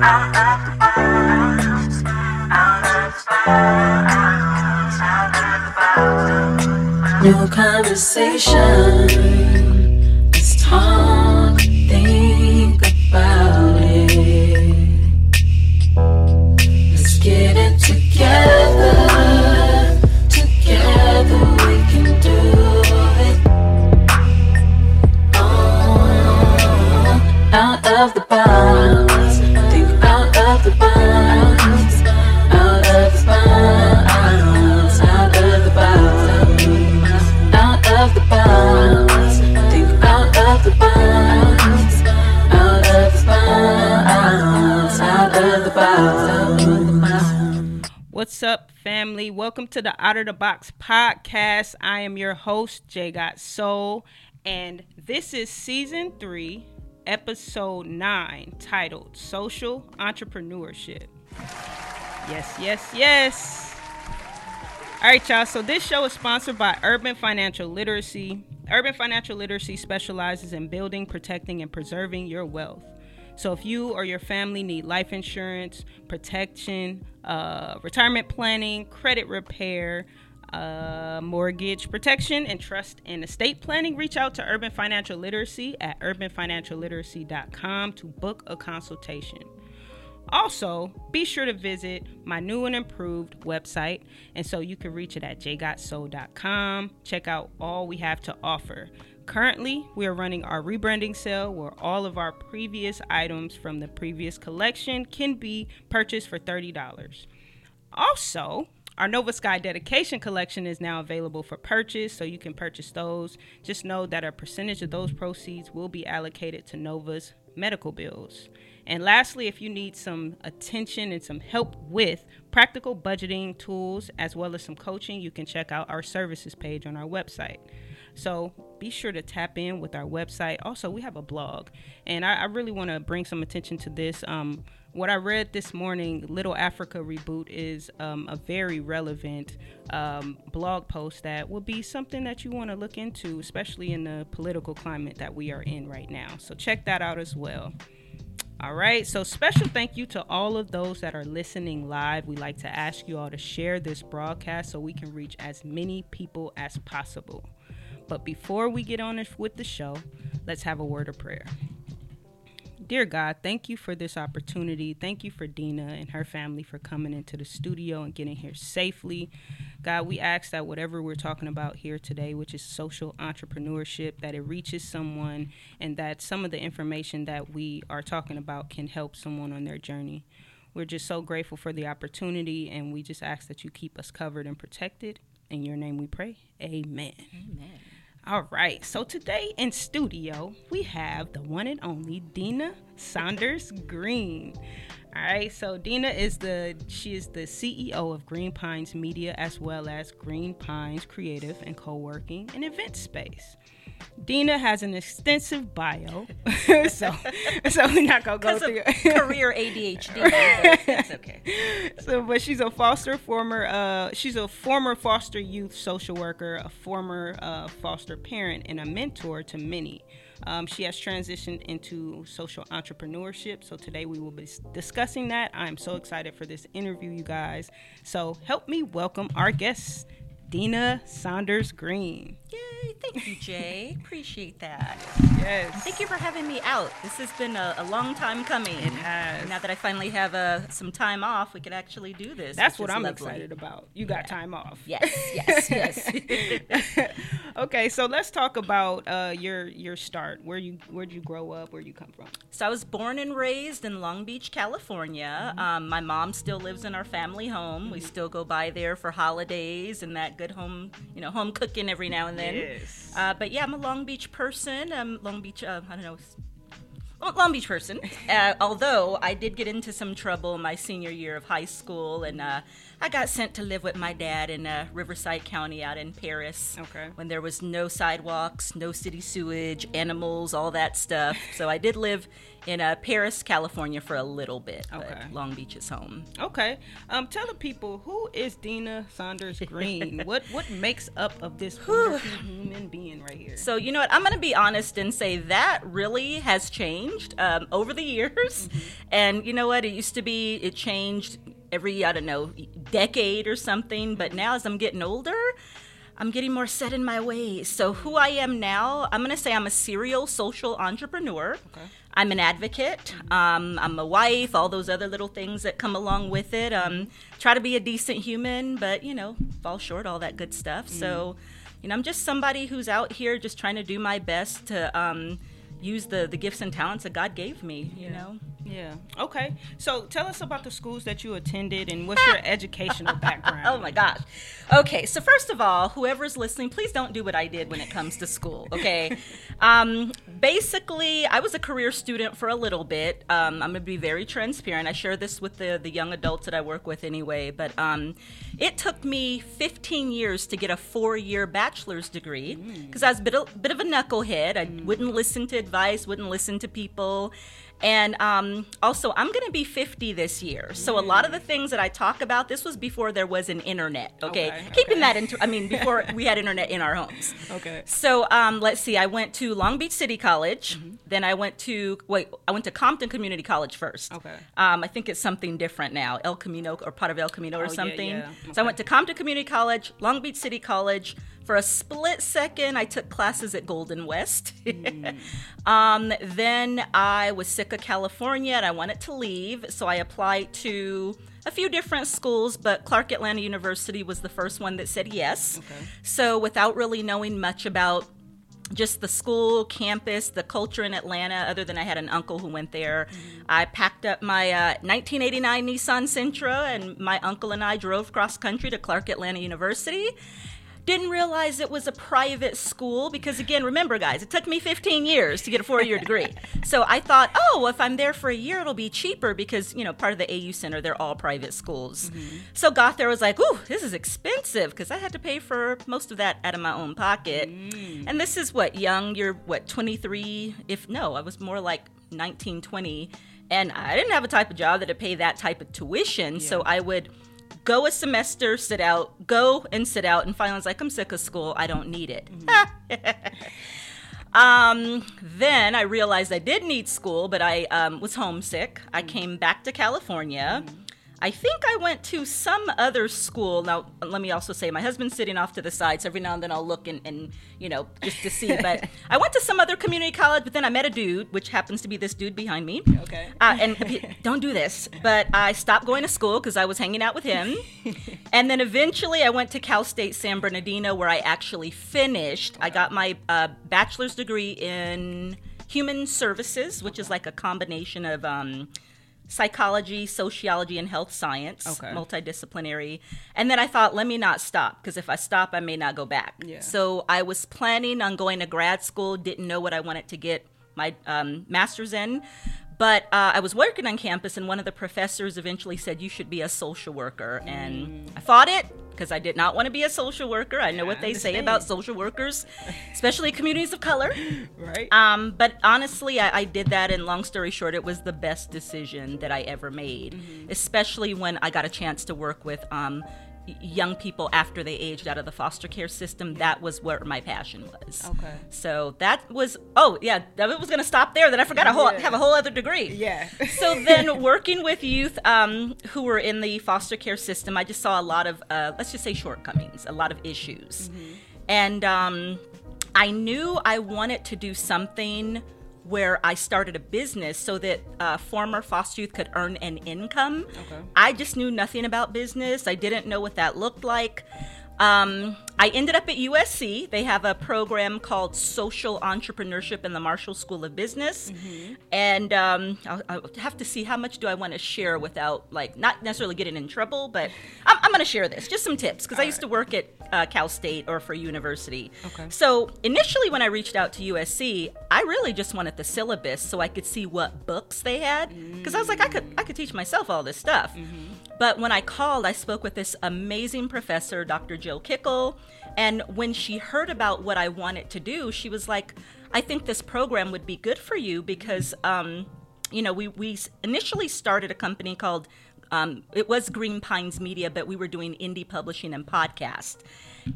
No conversation. Let's talk, Welcome to the Out of the Box podcast. I am your host, Jai Got Soul, and this is season three, episode nine, titled Social Entrepreneurship. Yes, yes, yes. All right, y'all. So this show is sponsored by Urban Financial Literacy. Urban Financial Literacy specializes in building, protecting, and preserving your wealth. So if you or your family need life insurance, protection, uh, retirement planning, credit repair, uh, mortgage protection, and trust and estate planning, reach out to Urban Financial Literacy at urbanfinancialliteracy.com to book a consultation. Also, be sure to visit my new and improved website, and so you can reach it at jgotsoul.com. Check out all we have to offer. Currently, we are running our rebranding sale where all of our previous items from the previous collection can be purchased for $30. Also, our Nova Sky dedication collection is now available for purchase, so you can purchase those. Just know that a percentage of those proceeds will be allocated to Nova's medical bills. And lastly, if you need some attention and some help with practical budgeting tools as well as some coaching, you can check out our services page on our website. So be sure to tap in with our website. Also, we have a blog, and I, I really want to bring some attention to this. Um, what I read this morning, Little Africa Reboot, is um, a very relevant um, blog post that will be something that you want to look into, especially in the political climate that we are in right now. So check that out as well. All right, so special thank you to all of those that are listening live. We like to ask you all to share this broadcast so we can reach as many people as possible. But before we get on with the show, let's have a word of prayer. Dear God, thank you for this opportunity. Thank you for Deena and her family for coming into the studio and getting here safely. God, we ask that whatever we're talking about here today, which is social entrepreneurship, that it reaches someone and that some of the information that we are talking about can help someone on their journey. We're just so grateful for the opportunity and we just ask that you keep us covered and protected. In your name we pray. Amen. Amen. All right, so today in studio we have the one and only Deena Saunders Green. All right, so Deena is the she is the CEO of Green Pines Media as well as Green Pines Creative and Co-working and Event Space. Deena has an extensive bio, so so we're not gonna go through. career ADHD. but It's okay. so but she's a foster former uh she's a former foster youth social worker a former uh, foster parent and a mentor to many um, she has transitioned into social entrepreneurship so today we will be discussing that i'm so excited for this interview you guys so help me welcome our guest deena saunders green Yay. Thank you, Jai. Appreciate that. yes Thank you for having me out. This has been a, a long time coming. It has. Now that I finally have uh, some time off, we can actually do this. that's what i'm lovely. excited about you got time off Yes, yes, yes. okay, so let's talk about uh, your your start. Where you where'd you grow up? Where you come from? So I was born and raised in Long Beach, California. Um, my mom still lives in our family home. We still go by there for holidays and that good home, you know, home cooking every now and then. Yes. Uh, but yeah, I'm a Long Beach person. I'm Long Beach. Uh, I don't know. Long Beach person. Uh, although I did get into some trouble my senior year of high school, and uh, I got sent to live with my dad in uh, Riverside County out in Perris. Okay. When there was no sidewalks, no city sewage, animals, all that stuff. So I did live in uh, Perris, California for a little bit. Okay. But Long Beach is home. Okay. Um, tell the people who is Deena Saunders Green. what what makes up of this human being right here? So you know what? I'm going to be honest and say that really has changed um, over the years. And you know what? It used to be it changed every I don't know decade or something. But now as I'm getting older. I'm getting more set in my ways. So, who I am now, I'm going to say I'm a serial social entrepreneur. Okay. I'm an advocate. Um, I'm a wife, all those other little things that come along with it. Um, try to be a decent human, but, you know, fall short, all that good stuff. So, you know, I'm just somebody who's out here just trying to do my best to um, use the, the gifts and talents that God gave me, you know? Yeah. Okay. So tell us about the schools that you attended and what's your educational background. Oh my gosh. Okay, so first of all, whoever's listening, please don't do what I did when it comes to school, okay? um, basically, I was a career student for a little bit. Um, I'm going to be very transparent. I share this with the, the young adults that I work with anyway, but um, it took me 15 years to get a four year bachelor's degree because I was a bit, a bit of a knucklehead. I wouldn't listen to advice, wouldn't listen to people. And um, also, I'm going to be 50 this year. So, a lot of the things that I talk about, this was before there was an internet, okay? Okay, Keeping okay. that into, I mean, before we had internet in our homes. Okay. So, um, let's see, I went to Long Beach City College. Mm-hmm. Then I went to, wait, I went to Compton Community College first. Okay. Um, I think it's something different now, El Camino or part of El Camino Oh, or yeah, something. yeah. So, I went to Compton Community College, Long Beach City College. For a split second, I took classes at Golden West. um, then I was sick of California and I wanted to leave, so I applied to a few different schools, but Clark Atlanta University was the first one that said yes. Okay. So, without really knowing much about just the school, campus, the culture in Atlanta, other than I had an uncle who went there. I packed up my uh, 1989 Nissan Sentra, and my uncle and I drove cross country to Clark Atlanta University. Didn't realize it was a private school because, again, remember, guys, it took me 15 years to get a four year degree. So I thought, oh, if I'm there for a year, it'll be cheaper because, you know, part of the AU Center, they're all private schools. Mm-hmm. So got there, was like, ooh, this is expensive because I had to pay for most of that out of my own pocket. Mm. And this is what, young, you're what, 23? If no, I was more like 19, 20. And I didn't have a type of job that would pay that type of tuition. So I would go a semester, sit out, go and sit out, and finally I was like, I'm sick of school. I don't need it. um, then I realized I did need school, but I um, was homesick. I came back to California. I think I went to some other school. Now, let me also say, my husband's sitting off to the side, so every now and then I'll look and, and you know, just to see. But I went to some other community college, but then I met a dude, which happens to be this dude behind me. Okay. Uh, and don't do this, but I stopped going to school because I was hanging out with him. and then eventually I went to Cal State San Bernardino where I actually finished. I got my uh, bachelor's degree in human services, which is like a combination of um, psychology, sociology, and health science, Okay. multidisciplinary. And then I thought, let me not stop because if I stop, I may not go back. Yeah. So I was planning on going to grad school, didn't know what I wanted to get my um, master's in. But uh, I was working on campus, and one of the professors eventually said, You should be a social worker. And I fought it because I did not want to be a social worker. I know what they say about social workers, especially communities of color. Right. Um, but honestly, I, I did that, and long story short, it was the best decision that I ever made, Mm-hmm. especially when I got a chance to work with um, young people after they aged out of the foster care system. That was where my passion was. Okay. So that was, oh, yeah, that was going to stop there. Then I forgot I whole, Yeah. have a whole other degree. yeah. So then, working with youth um, who were in the foster care system, I just saw a lot of, uh, let's just say, shortcomings, a lot of issues. And um, I knew I wanted to do something where I started a business so that uh, former foster youth could earn an income. Okay. I just knew nothing about business. I didn't know what that looked like. Um, I ended up at USC. They have a program called Social Entrepreneurship in the Marshall School of Business, and um, I'll, I'll have to see how much do I want to share without like not necessarily getting in trouble, but I'm, I'm going to share this, just some tips because I used to work at uh, Cal State or for university. Okay. So initially, when I reached out to USC, I really just wanted the syllabus so I could see what books they had because I was like, I could I could teach myself all this stuff. But when I called, I spoke with this amazing professor, Dr. Jill Kickul, and when she heard about what I wanted to do, she was like, I think this program would be good for you because um, you know, we, we initially started a company called, um, it was Green Pines Media, but we were doing indie publishing and podcast.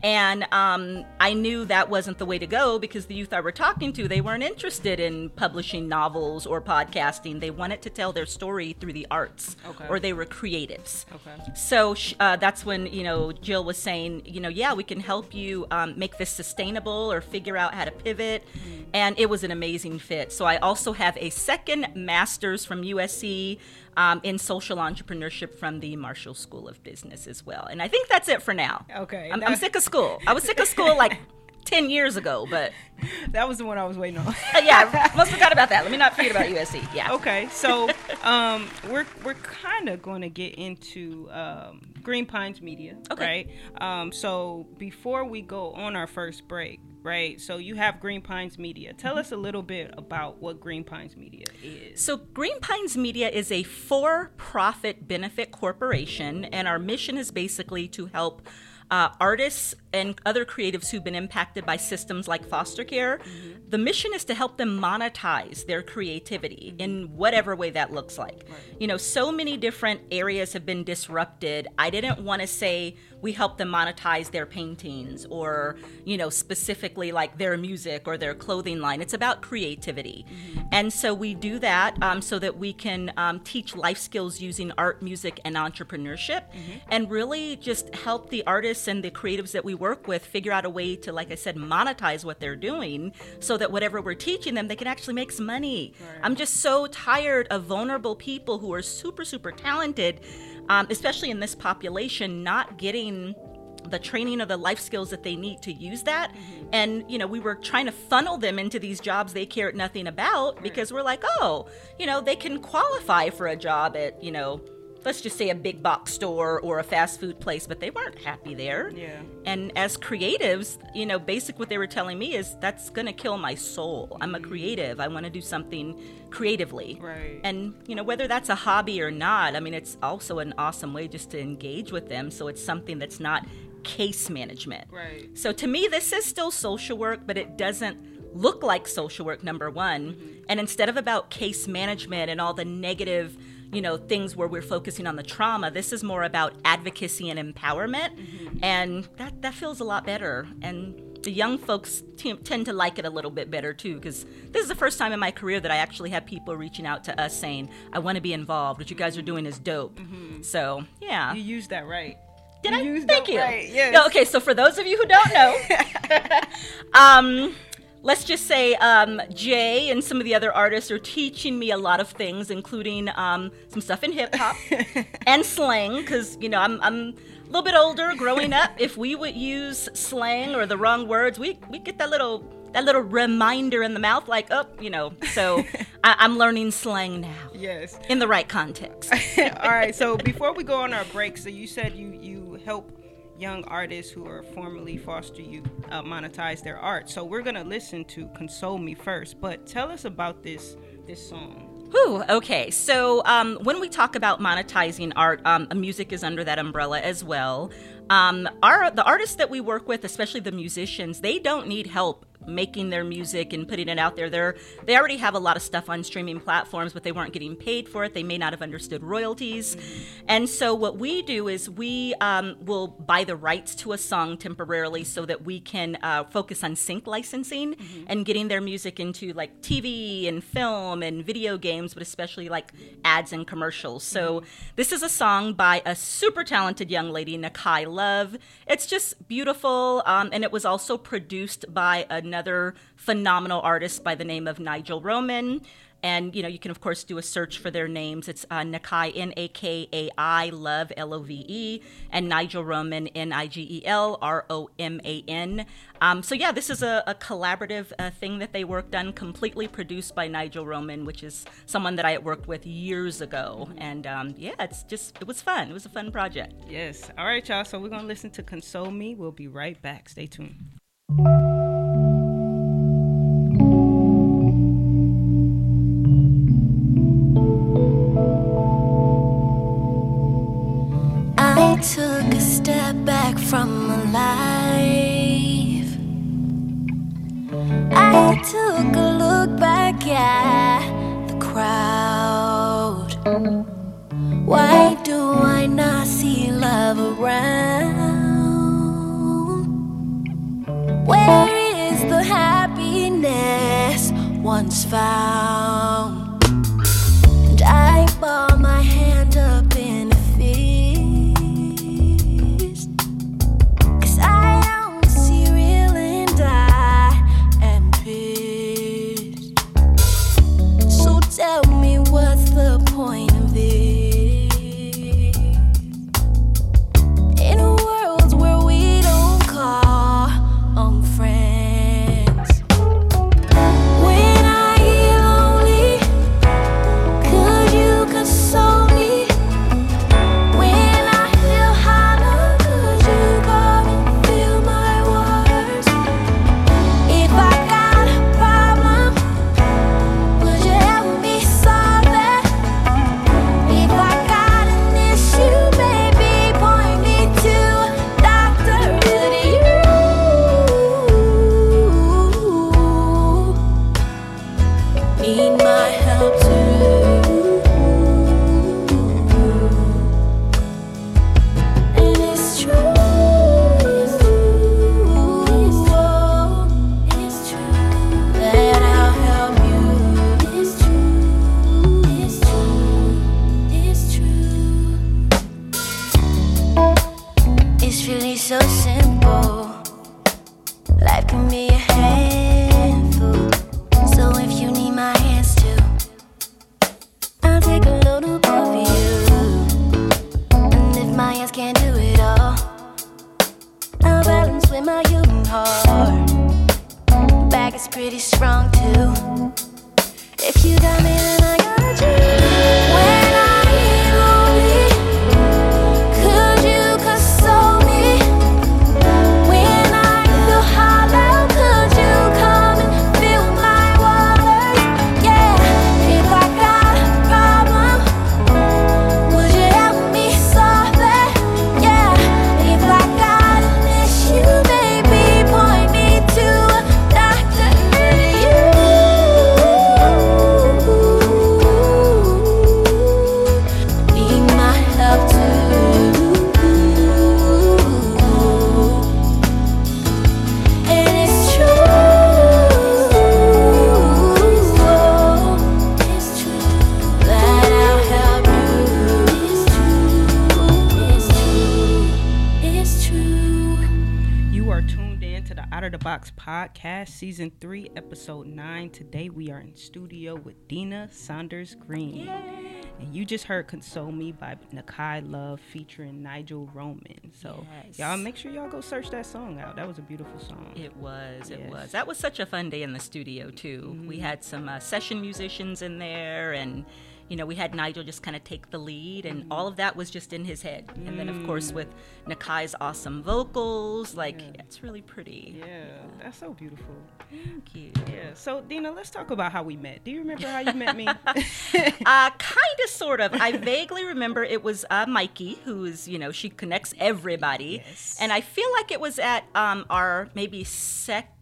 And um, I knew that wasn't the way to go because the youth I were talking to, they weren't interested in publishing novels or podcasting. They wanted to tell their story through the arts, Okay. or they were creatives. Okay. So uh, that's when you know Jill was saying, you know, yeah, we can help you um, make this sustainable or figure out how to pivot, and it was an amazing fit. So I also have a second master's from USC um, in social entrepreneurship from the Marshall School of Business as well. And I think that's it for now. Okay, I'm, I'm sick of school. I was sick of school like. 10 years ago, but That was the one I was waiting on. uh, yeah, I must forgot about that. Let me not forget about USC. Yeah. okay, so um, we're we're kind of going to get into um, Green Pines Media, Okay. right? Um, so before we go on our first break, right? So you have Green Pines Media. Tell us a little bit about what Green Pines Media is. So, Green Pines Media is a for profit benefit corporation, and our mission is basically to help uh, artists and other creatives who've been impacted by systems like foster care. The mission is to help them monetize their creativity in whatever way that looks like. You know, so many different areas have been disrupted. I didn't want to say we help them monetize their paintings or, you know, specifically like their music or their clothing line. It's about creativity. And so we do that um, so that we can um, teach life skills using art, music, and entrepreneurship and really just help the artists and the creatives that we work with figure out a way to, like I said, monetize what they're doing so that whatever we're teaching them, they can actually make some money. I'm just so tired of vulnerable people who are super, super talented, um, especially in this population, not getting the training or the life skills that they need to use that. And, you know, we were trying to funnel them into these jobs they cared nothing about because we're like, oh, you know, they can qualify for a job at, you know, let's just say a big box store or a fast food place, but they weren't happy there. Yeah. And as creatives, you know, basic what they were telling me is that's going to kill my soul. I'm a mm-hmm. creative. I want to do something creatively. Right. And, you know, whether that's a hobby or not, I mean, it's also an awesome way just to engage with them. So it's something that's not case management. Right. So to me, this is still social work, but it doesn't look like social work, number one. Mm-hmm. And instead of about case management and all the negative, you know, things where we're focusing on the trauma, this is more about advocacy and empowerment. And that, that feels a lot better. And the young folks t- tend to like it a little bit better too, because this is the first time in my career that I actually have people reaching out to us saying, I want to be involved. What you guys are doing is dope. So, yeah. You used that right. Did You I? Thank that you. right, yes. No, okay, so for those of you who don't know, um, let's just say um, Jai and some of the other artists are teaching me a lot of things, including um, some stuff in hip hop and slang, because you know I'm I'm a little bit older. Growing up, if we would use slang or the wrong words, we we get that little that little reminder in the mouth, like oh, you know. So I, I'm learning slang now Yes. in the right context. All right. So before we go on our break, so you said you you help young artists who are formerly foster youth uh, monetize their art. So we're gonna listen to "Console Me" first, but tell us about this this song. Whew, okay. So um, when we talk about monetizing art, um, music is under that umbrella as well. Um, our the artists that we work with, especially the musicians, they don't need help making their music and putting it out there. They're they already have a lot of stuff on streaming platforms, but they weren't getting paid for it. They may not have understood royalties, and so what we do is we um, will buy the rights to a song temporarily so that we can uh, focus on sync licensing and getting their music into like TV and film and video games, but especially like ads and commercials. So this is a song by a super talented young lady, Nakai Love. It's just beautiful, um, and it was also produced by another phenomenal artist by the name of Nigel Roman. And you know, you can of course do a search for their names. It's uh, Nakai N A K A I Love L O V E and Nigel Roman N I G E L R O M A N. Um, so yeah, this is a, a collaborative uh, thing that they worked on, completely produced by Nigel Roman, which is someone that I had worked with years ago. And um, yeah, it's just it was fun. It was a fun project. Yes. All right, y'all. So we're gonna listen to "Console Me." We'll be right back. Stay tuned. Took a step back from my life. I took a look back at the crowd. Why do I not see love around? Where is the happiness once found? You got me, season three, episode nine. Today we are in studio with Deena Saunders Green. And you just heard Console Me by Nakai Love featuring Nigel Roman. So Yes. y'all make sure y'all go search that song out. That was a beautiful song. It was, it Yes. was. That was such a fun day in the studio too. We had some uh, session musicians in there, and you know we had Nigel just kind of take the lead, and all of that was just in his head. And then of course with Nakai's awesome vocals, like it's really pretty. Yeah, that's so beautiful. Thank you. Yeah. So Deena, let's talk about how we met. Do you remember how you met me? Uh, kind of, sort of. I vaguely remember it was uh, Mikey, who is, you know, she connects everybody. Yes. And I feel like it was at um, our maybe second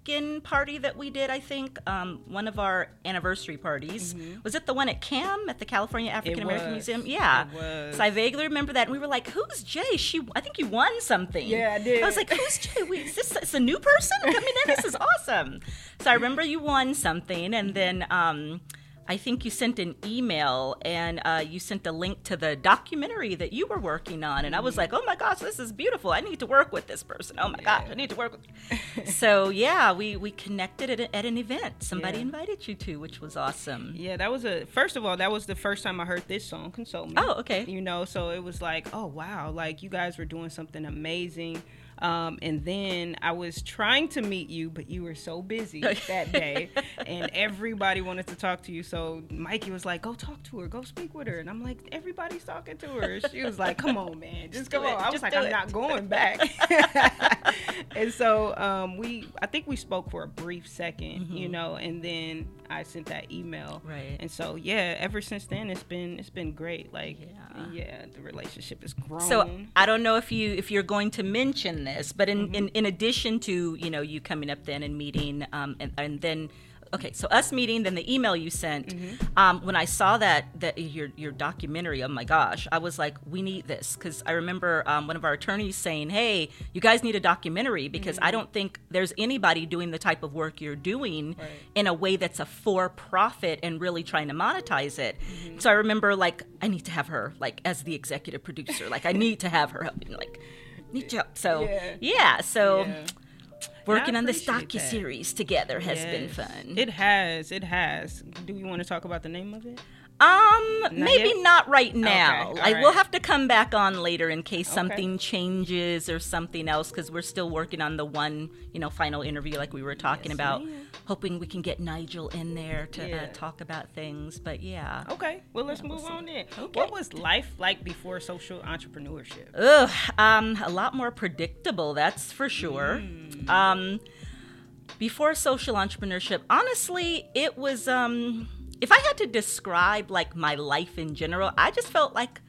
party that we did, I think. Um, one of our anniversary parties. Was it the one at CAM, at the California African American. Museum? Yeah. It was. So I vaguely remember that. And we were like, who's Jai? She, I think you won something. Yeah, I did. I was like, who's Jai? Wait, is this it's a new person coming in? This is awesome. So I remember you won something, and then um, I think you sent an email and uh, you sent a link to the documentary that you were working on, and I was like, oh my gosh, this is beautiful. I need to work with this person. Oh my gosh, I need to work with. so yeah, we we connected at, a, at an event. Somebody Yeah. invited you to, which was awesome. Yeah, that was a first of all, that was the first time I heard this song, Console Me. Oh, okay. You know, so it was like, oh wow, like you guys were doing something amazing. Um, and then I was trying to meet you, but you were so busy that day, and everybody wanted to talk to you. So Mikey was like, "Go talk to her, go speak with her," and I'm like, "Everybody's talking to her." She was like, "Come on, man, just, come it. I was just like, "I'm it." not going back." and so um, we, I think we spoke for a brief 2nd you know, and then I sent that email. Mm-hmm. Right. And so yeah, ever since then it's been it's been great. Like Yeah. yeah, the relationship has grown. So I don't know if you if you're going to mention this, but in, in, in addition to you know you coming up then and meeting, um, and, and then okay, so us meeting, then the email you sent. Mm-hmm. Um, when I saw that that your your documentary, oh my gosh, I was like, we need this because I remember um, one of our attorneys saying, hey, you guys need a documentary because Mm-hmm. I don't think there's anybody doing the type of work you're doing Right. in a way that's a for profit and really trying to monetize it. Mm-hmm. So I remember like I need to have her like as the executive producer, like I need to have her helping, like to. So Yeah. yeah, so. Yeah. Working on this docu series together has been fun. It has. It has. Do you want to talk about the name of it? Um, maybe yet? not right now. Okay, I all will have to come back on later in case Okay. something changes or something else because we're still working on the one, you know, final interview like we were talking Yes, about. ma'am. Hoping we can get Nigel in there to Yeah. uh, talk about things. But yeah. Okay. Well, let's move on then. What was life like before social entrepreneurship? Ugh, um, a lot more predictable, that's for sure. Mm. Um, before social entrepreneurship, honestly, it was, um, if I had to describe like my life in general, I just felt like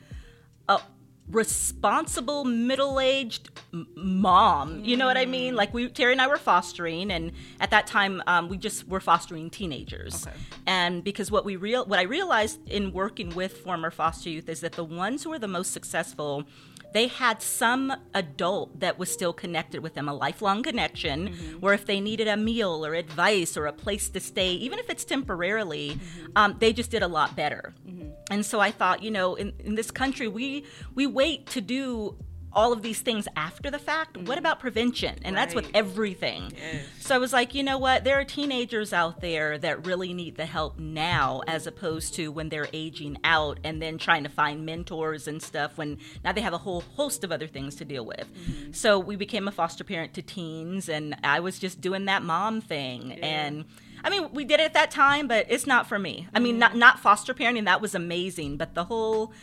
a responsible middle-aged mom. You know what I mean? Like we, Terry and I were fostering, and at that time, um, we just were fostering teenagers. Okay. And because what we real, what I realized in working with former foster youth is that the ones who were the most successful they had some adult that was still connected with them, a lifelong connection, mm-hmm. where if they needed a meal or advice or a place to stay, even if it's temporarily, mm-hmm. um, they just did a lot better. Mm-hmm. And so I thought, you know, in, in this country, we we wait to do all of these things after the fact. What about mm-hmm. prevention? And that's with everything. Yes. So I was like, you know what? There are teenagers out there that really need the help now, as opposed to when they're aging out and then trying to find mentors and stuff. When now they have a whole host of other things to deal with. Mm-hmm. So we became a foster parent to teens, and I was just doing that mom thing. And I mean, we did it at that time, but it's not for me. I mean, mm-hmm. not not foster parenting. That was amazing, but the whole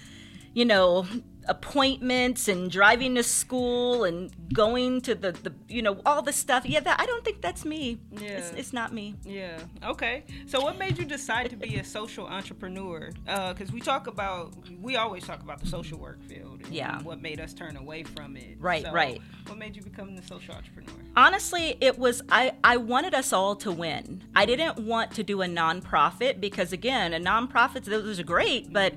you know appointments and driving to school and going to the, the you know all the stuff yeah that i don't think that's me Yeah. it's not me Yeah. Okay. So, what made you decide to be a social entrepreneur? Uh, because we talk about, we always talk about the social work field. And Yeah. What made us turn away from it? Right, So, right. What made you become the social entrepreneur? honestly it was i i wanted us all to win i didn't want to do a nonprofit because again a nonprofit those are great but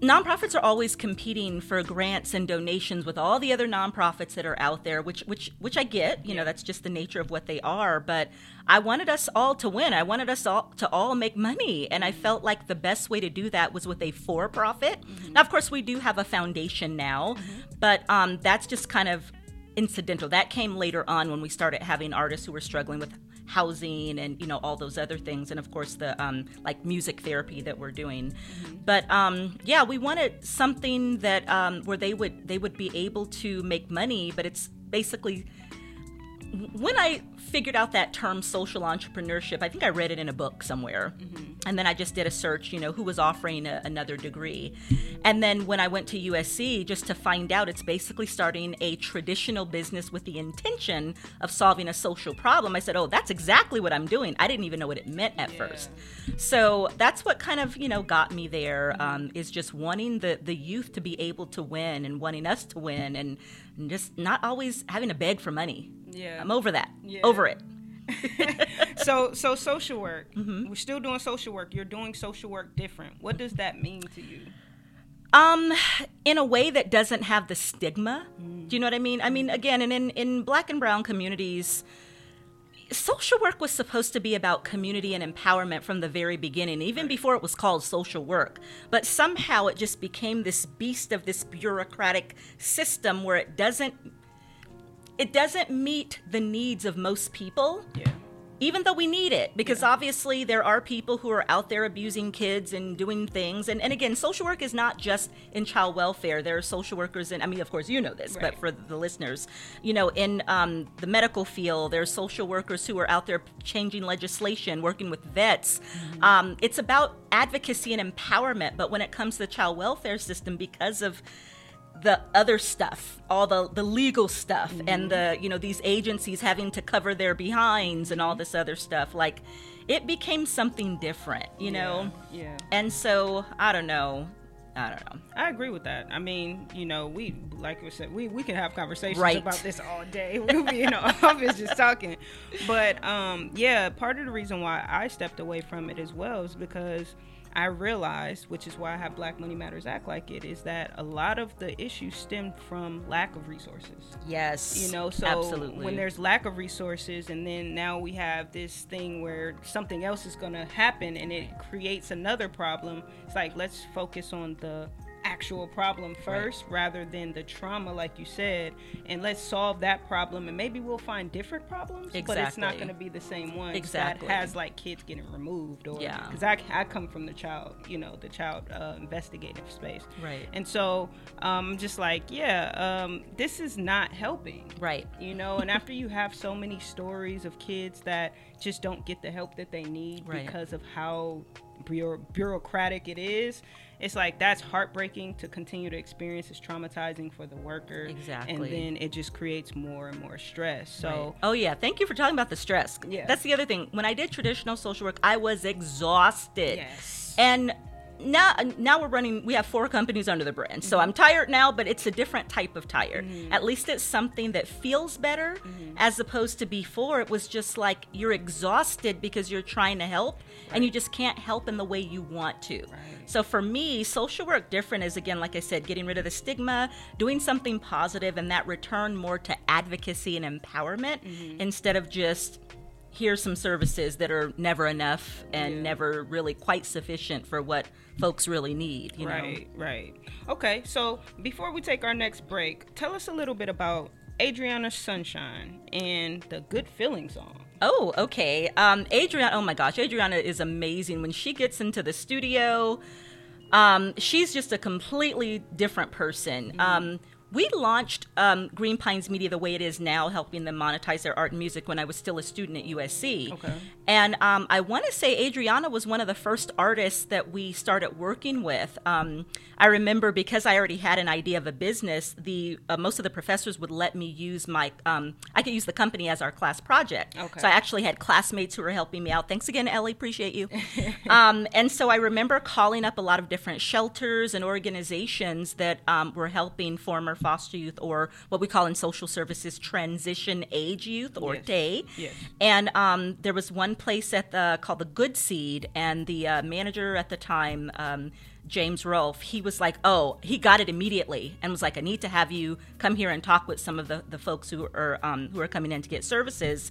nonprofits are always competing for grants and donations with all the other nonprofits that are out there which which which I get you know that's just the nature of what they are but I wanted us all to win. I wanted us all to all make money and I felt like the best way to do that was with a for profit now of course we do have a foundation now but um, that's just kind of incidental. That came later on when we started having artists who were struggling with housing and you know all those other things and of course the um, like music therapy that we're doing. But um, yeah we wanted something that um, where they would they would be able to make money but it's basically when I figured out that term social entrepreneurship, I think I read it in a book somewhere. And then I just did a search, you know, who was offering a, another degree. And then when I went to USC, just to find out, it's basically starting a traditional business with the intention of solving a social problem. I said, oh, that's exactly what I'm doing. I didn't even know what it meant at first. So that's what kind of, you know, got me there um, is just wanting the, the youth to be able to win and wanting us to win and, and just not always having to beg for money. Yeah. I'm over that. Yeah. Over it. so, so social work. Mm-hmm. We're still doing social work. You're doing social work different. What does that mean to you? Um, in a way that doesn't have the stigma. Do you know what I mean? I mean, again, and in, in black and brown communities, social work was supposed to be about community and empowerment from the very beginning, even before it was called social work. But somehow it just became this beast of this bureaucratic system where it doesn't it doesn't meet the needs of most people. Yeah. even though we need it because obviously there are people who are out there abusing kids and doing things. And, and again social work is not just in child welfare. There are social workers in i mean of course you know this but for the listeners you know in um, the medical field there are social workers who are out there changing legislation working with vets. Um, it's about advocacy and empowerment. But when it comes to the child welfare system because of the other stuff, all the the legal stuff, and the you know these agencies having to cover their behinds and all this other stuff. Like, it became something different, you know. Yeah. And so I don't know. I don't know. I agree with that. I mean, you know, we like we said, we, we can have conversations Right. about this all day. We'll be in the office just talking. But um, yeah, part of the reason why I stepped away from it as well is because I realized, which is why I have Black Money Matters Act like it, is that a lot of the issues stem from lack of resources. Yes. You know, so absolutely. when there's lack of resources, and then now we have this thing where something else is going to happen and it creates another problem, it's like let's focus on the actual problem first rather than the trauma, like you said, and let's solve that problem, and maybe we'll find different problems, but it's not going to be the same ones Exactly. that has like kids getting removed or Yeah. because I, I come from the child, you know, the child uh, investigative space, Right. And so um, I'm just like, yeah, um, this is not helping right. you know and after you have so many stories of kids that just don't get the help that they need Right. because of how bureau- bureaucratic it is it's like that's heartbreaking to continue to experience it's traumatizing for the worker Exactly. and then it just creates more and more stress so Oh yeah, thank you for talking about the stress. Yeah. That's the other thing. When I did traditional social work, I was exhausted. yes And now now we're running we have four companies under the brand. So I'm mm-hmm. tired now, but it's a different type of tired. Mm-hmm. At least it's something that feels better mm-hmm. as opposed to before it was just like you're exhausted because you're trying to help and you just can't help in the way you want to. So for me, social work different is again like I said, getting rid of the stigma, doing something positive and that return more to advocacy and empowerment instead of just here's some services that are never enough and Yeah. never really quite sufficient for what folks really need. You right right okay so before we take our next break tell us a little bit about adriana sunshine and the good feeling song. Oh, okay. Um, Adriana. Oh my gosh, Adriana is amazing. When she gets into the studio, um, she's just a completely different person. Um, we launched um, Green Pines Media the way it is now, helping them monetize their art and music when I was still a student at USC. Okay. And um, I want to say Adriana was one of the first artists that we started working with. Um, I remember because I already had an idea of a business, the uh, most of the professors would let me use my um, I could use the company as our class project. Okay. So I actually had classmates who were helping me out. Thanks again, Ellie. Appreciate you. um, and so I remember calling up a lot of different shelters and organizations that um, were helping former foster youth or what we call in social services transition age youth or Yes. TAY. Yes. And um, there was one place at the called the Good Seed, and the uh, manager at the time, um, James Rolfe, he was like, "Oh, he got it immediately," and was like, "I need to have you come here and talk with some of the, the folks who are um, who are coming in to get services,"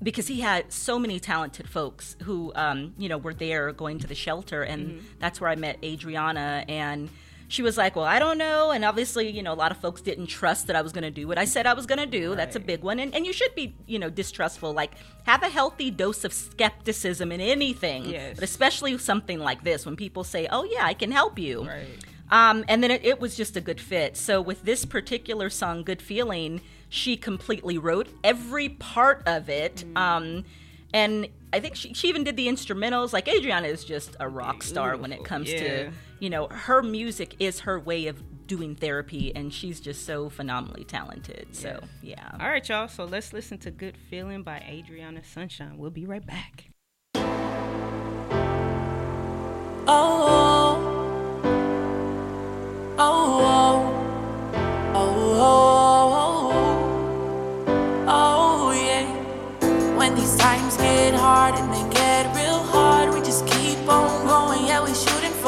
because he had so many talented folks who um, you know were there going to the shelter, and that's where I met Adriana and she was like, Well, I don't know. And obviously, you know, a lot of folks didn't trust that I was going to do what I said I was going to do. That's a big one. And, and you should be, you know, distrustful. Like, have a healthy dose of skepticism in anything. Yes. But especially something like this when people say, Oh, yeah, I can help you. right Um, and then it, it was just a good fit. So with this particular song, "Good Feeling," she completely wrote every part of it. Um, and I think she, she even did the instrumentals. Like Adriana is just a rock star when it comes yeah. to you know her music is her way of doing therapy, and she's just so phenomenally talented. So yeah. All right, y'all. So let's listen to Good Feeling by Adriana Sunshine. We'll be right back. Oh, oh,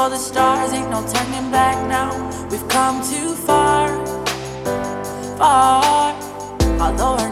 for the stars. Ain't no turning back now. We've come too far, far. Although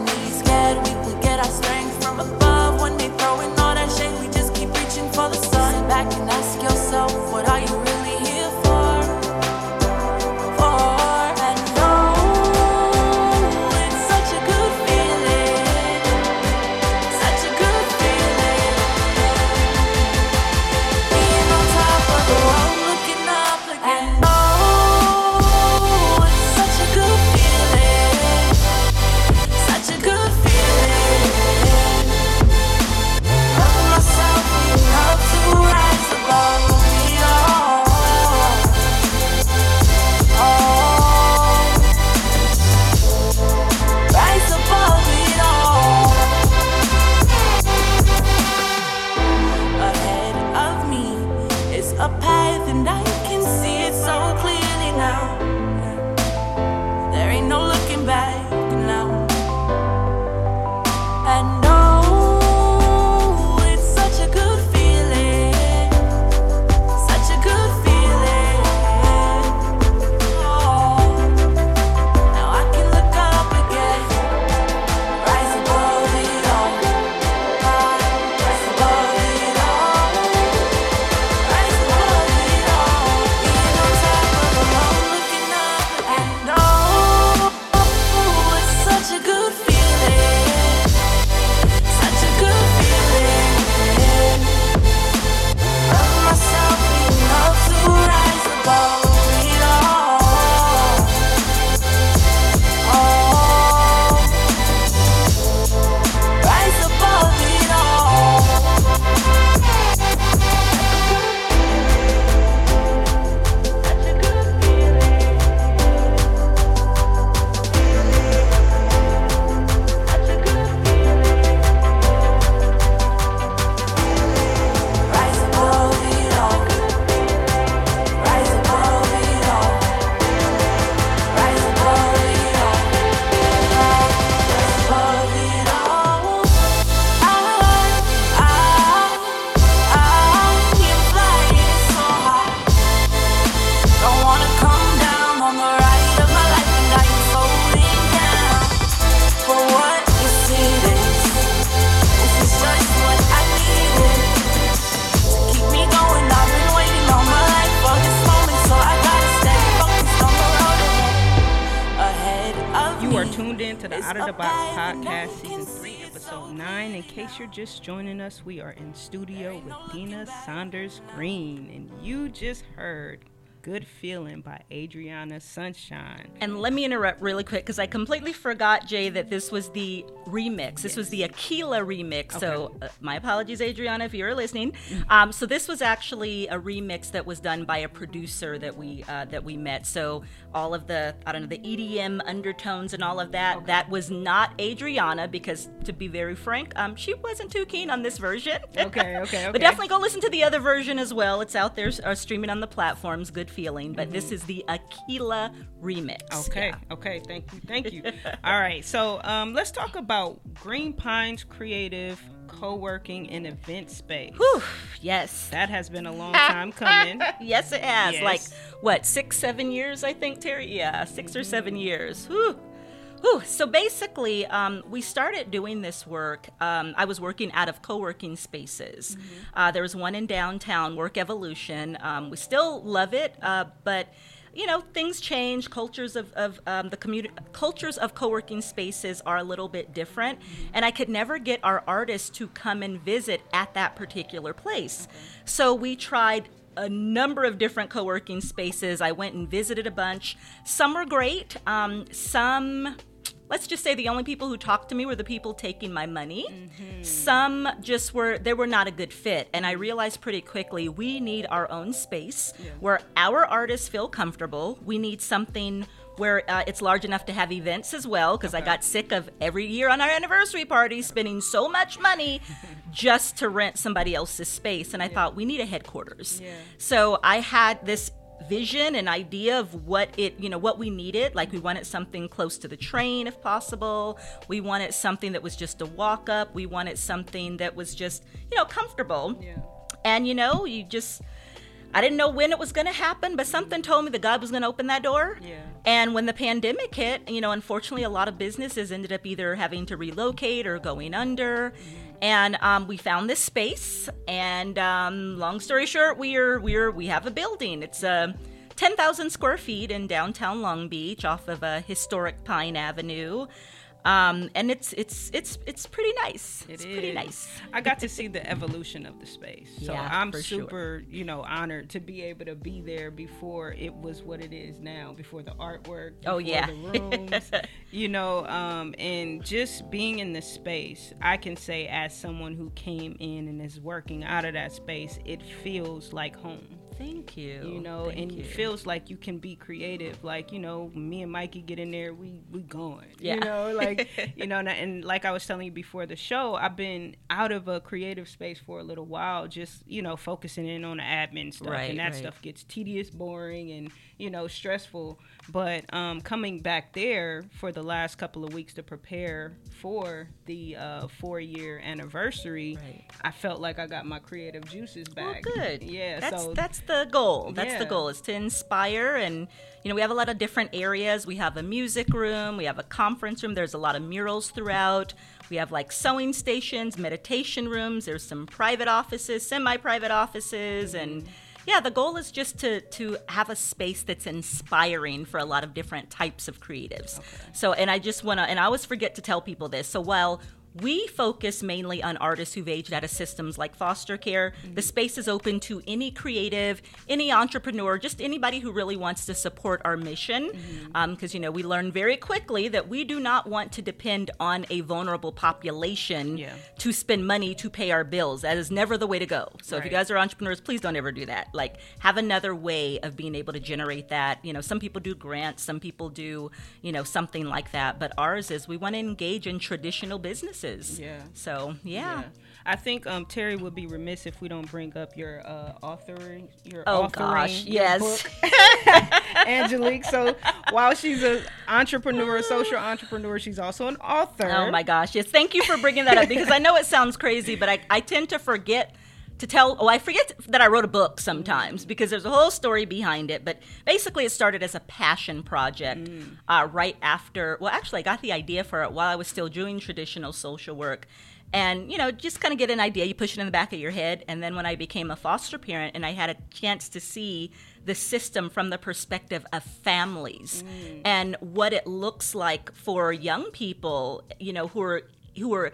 just joining us, we are in studio with Deena Saunders Green, and you just heard "Good Feeling" by Adriana Sunshine. And let me interrupt really quick because I completely forgot, Jai, that this was the remix. This was the Aquila remix. So uh, my apologies, Adriana, if you're listening. Um, so this was actually a remix that was done by a producer that we uh, that we met. So all of the I don't know the EDM undertones and all of that that was not Adriana because to be very frank, um, she wasn't too keen on this version. Okay, okay, okay. But definitely go listen to the other version as well. It's out there, uh, streaming on the platforms. Good feeling. But this is the Aquila remix. Okay, Yeah. okay, thank you, thank you. All right, so um, let's talk about Green Pines Creative Co-working and Event Space. Whew, yes. That has been a long time coming. Yes, it has. Yes. Like, what, six, seven years, I think, Terry? Yeah, 6 or seven years. Whew. Whew. So basically, um, we started doing this work. Um, I was working out of co working spaces. Uh, there was one in downtown, Work Evolution. Um, we still love it, uh, but you know things change cultures of, of um, the community cultures of co-working spaces are a little bit different and i could never get our artists to come and visit at that particular place so we tried a number of different co-working spaces i went and visited a bunch some were great um, some let's just say the only people who talked to me were the people taking my money. Some just were they were not a good fit, and I realized pretty quickly we need our own space where our artists feel comfortable. We need something where uh, it's large enough to have events as well because I got sick of every year on our anniversary party spending so much money just to rent somebody else's space and I thought we need a headquarters. Yeah. So I had this vision and idea of what it you know what we needed. Like we wanted something close to the train if possible. We wanted something that was just a walk up. We wanted something that was just you know comfortable. Yeah. and you know you just i didn't know when it was going to happen but something told me that god was going to open that door. Yeah. and when the pandemic hit you know unfortunately a lot of businesses ended up either having to relocate or going under mm-hmm. And um, we found this space and um, long story short we're we're we have a building it's a 10,000 square feet in downtown Long Beach off of a historic Pine Avenue. Um, and it's it's it's it's pretty nice. It it's pretty nice. I got to see the evolution of the space. So Yeah, I'm for sure. super, you know, honored to be able to be there before it was what it is now, before the artwork, Oh, yeah. the rooms, you know, um, and just being in the space, I can say as someone who came in and is working out of that space, it feels like home. Thank you. you know, Thank and you. it feels like you can be creative. Like, you know, me and Mikey get in there, we we going. Yeah. You know, like you know, and, and like I was telling you before the show, I've been out of a creative space for a little while, just you know, focusing in on the admin stuff, Right, and that right. stuff gets tedious, boring, and you know, stressful. But um, coming back there for the last couple of weeks to prepare for the uh, four year anniversary, Right. I felt like I got my creative juices back. Well, good. Yeah. that's so that's the goal. That's the goal is to inspire, and you know we have a lot of different areas. We have a music room, we have a conference room. There's a lot of murals throughout. We have like sewing stations, meditation rooms. There's some private offices, semi-private offices, and yeah, the goal is just to to have a space that's inspiring for a lot of different types of creatives. So, and I just want to, and I always forget to tell people this. So while we focus mainly on artists who've aged out of systems like foster care. Mm-hmm. The space is open to any creative, any entrepreneur, just anybody who really wants to support our mission. Mm-hmm. Um, because, you know, we learn very quickly that we do not want to depend on a vulnerable population Yeah. to spend money to pay our bills. That is never the way to go. So if you guys are entrepreneurs, please don't ever do that. Like, have another way of being able to generate that. You know, some people do grants, some people do, you know, something like that. But ours is we want to engage in traditional Yeah. So yeah. I think um, Terry would be remiss if we don't bring up your uh, authoring, your Oh, gosh, your yes. Angelique. So while she's an entrepreneur, a social entrepreneur, she's also an author. Oh my gosh. Yes. Thank you for bringing that up because I know it sounds crazy, but I, I tend to forget to tell. Oh, I forget that I wrote a book sometimes because there's a whole story behind it. But basically, it started as a passion project uh, right after. Well, actually, I got the idea for it while I was still doing traditional social work. And, you know, just kind of get an idea. You push it in the back of your head. And then when I became a foster parent and I had a chance to see the system from the perspective of families and what it looks like for young people, you know, who are who are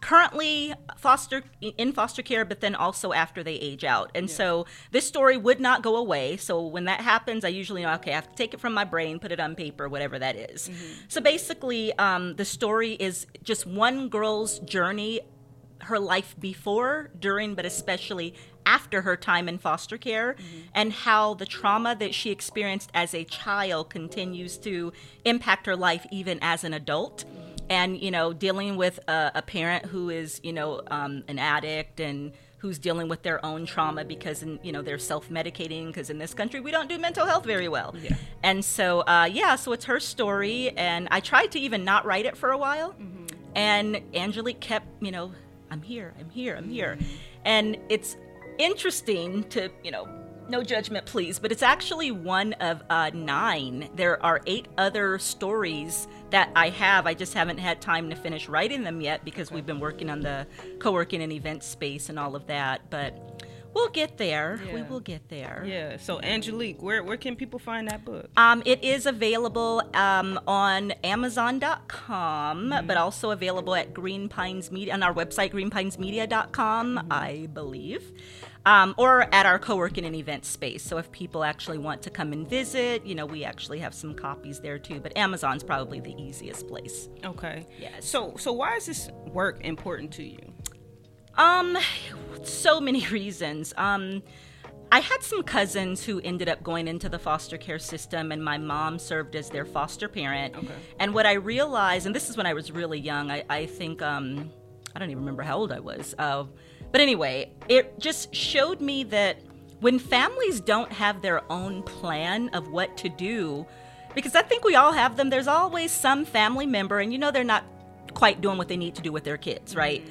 currently foster in foster care but then also after they age out. And so this story would not go away. So when that happens i usually know okay i have to take it from my brain put it on paper whatever that is. Mm-hmm. so basically um, the story is just one girl's journey her life before, during, but especially after her time in foster care, mm-hmm. and how the trauma that she experienced as a child continues to impact her life even as an adult. Mm-hmm. And, you know, dealing with a, a parent who is, you know, um, an addict and who's dealing with their own trauma because, you know, they're self medicating because in this country we don't do mental health very well. Yeah. And so, uh, yeah, so it's her story. And I tried to even not write it for a while. Mhm. And Angelique kept, you know, I'm here, I'm here, I'm here. And it's interesting to, you know, no judgment, please, but it's actually one of uh, nine. There are eight other stories that I have. I just haven't had time to finish writing them yet because we've been working on the co working and event space and all of that. But we'll get there. We will get there. Yeah. So Angelique, where where can people find that book? Um, it is available um, on Amazon.com, but also available at Green Pines Media on our website, greenpinesmedia.com, I believe, um, or at our co-working and event space. So if people actually want to come and visit, you know, we actually have some copies there too. But Amazon's probably the easiest place. Okay. Yes. So so why is this work important to you? Um, so many reasons. Um, I had some cousins who ended up going into the foster care system, and my mom served as their foster parent. Okay. And what I realized, and this is when I was really young, I, I think, um, I don't even remember how old I was. Uh, but anyway, it just showed me that when families don't have their own plan of what to do, because I think we all have them, there's always some family member, and you know they're not quite doing what they need to do with their kids, right?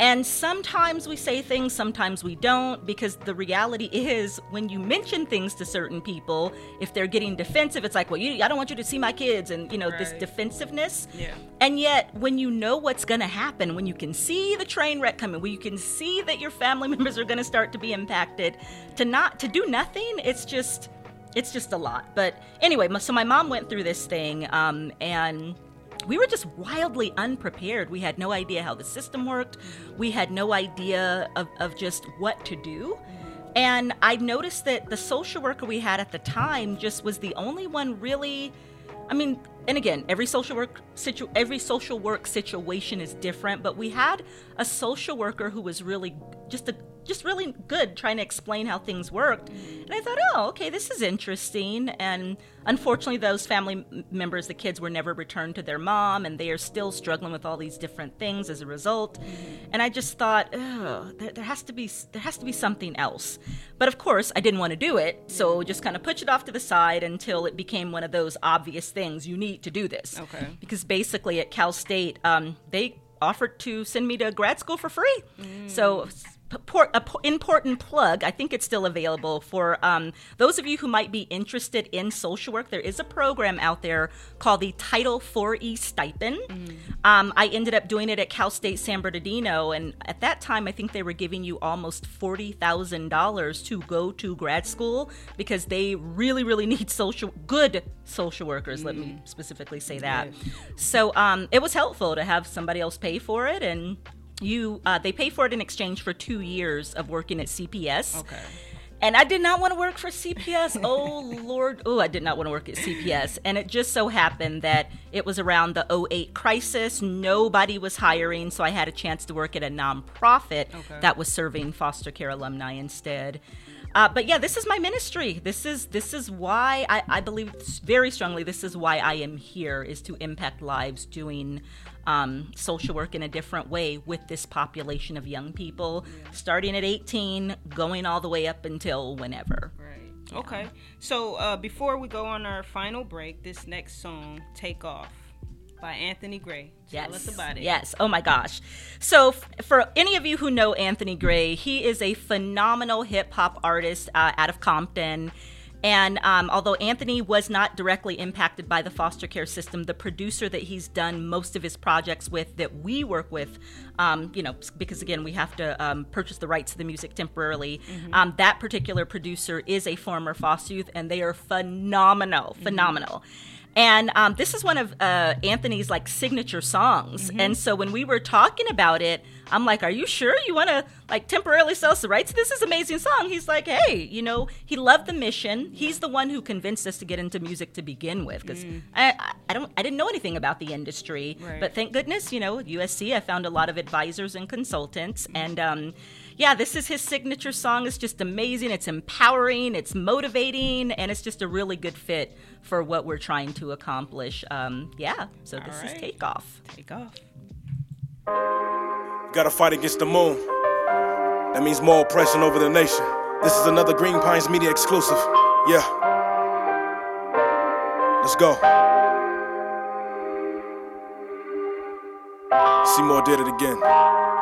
And sometimes we say things, sometimes we don't, because the reality is when you mention things to certain people, if they're getting defensive, it's like, well, you, I don't want you to see my kids, and you know, this defensiveness. Yeah. And yet, when you know what's going to happen, when you can see the train wreck coming, when you can see that your family members are going to start to be impacted, to not to do nothing, it's just it's just a lot. But anyway, so my mom went through this thing, um, and we were just wildly unprepared. We had no idea how the system worked. We had no idea of, of just what to do. And I noticed that the social worker we had at the time just was the only one really I mean, and again, every social work situ- every social work situation is different, but we had a social worker who was really just a just really good trying to explain how things worked. And I thought, oh, okay, this is interesting. And unfortunately, those family members, the kids, were never returned to their mom, and they are still struggling with all these different things as a result. And I just thought, oh, there, there has to be there has to be something else. But of course, I didn't want to do it, so just kind of pushed it off to the side until it became one of those obvious things. You need to do this. Okay. Because basically, at Cal State, um, they offered to send me to grad school for free. So, s- p- por- a po- important plug. I think it's still available for um, those of you who might be interested in social work. There is a program out there called the Title 4E stipend. Um, I ended up doing it at Cal State San Bernardino, and at that time, I think they were giving you almost forty thousand dollars to go to grad school because they really, really need social good social workers. Let me specifically say that. So um, it was helpful to have somebody else pay for it, and you uh, they pay for it in exchange for two years of working at CPS. Okay. And I did not want to work for CPS. Oh Lord, oh I did not want to work at CPS. And it just so happened that it was around the 08 crisis. Nobody was hiring, so I had a chance to work at a nonprofit Okay. that was serving foster care alumni instead. Uh, but yeah, this is my ministry. This is this is why I, I believe very strongly. This is why I am here is to impact lives, doing um, social work in a different way with this population of young people, starting at 18, going all the way up until whenever. Right. Okay. So uh, before we go on our final break, this next song, "Take Off," by Anthony Gray. Tell us about it. Yes. Oh my gosh. So, f- for any of you who know Anthony Gray, he is a phenomenal hip hop artist uh, out of Compton. And um, although Anthony was not directly impacted by the foster care system, the producer that he's done most of his projects with, that we work with, um, you know, because again, we have to um, purchase the rights to the music temporarily. Um, that particular producer is a former foster youth, and they are phenomenal, phenomenal. And um, this is one of uh, Anthony's like signature songs. And so when we were talking about it, I'm like, "Are you sure you want to like temporarily sell us the rights? This is an amazing song." He's like, "Hey, you know, he loved the mission. He's the one who convinced us to get into music to begin with because I, I, I don't, I didn't know anything about the industry. Right. But thank goodness, you know, USC, I found a lot of advisors and consultants, and um, yeah, this is his signature song. It's just amazing. It's empowering. It's motivating, and it's just a really good fit for what we're trying to accomplish. Um, yeah, so this right. is Takeoff. Take off. Gotta fight against the moon. That means more oppression over the nation. This is another Green Pines Media exclusive. Yeah. Let's go. Seymour did it again.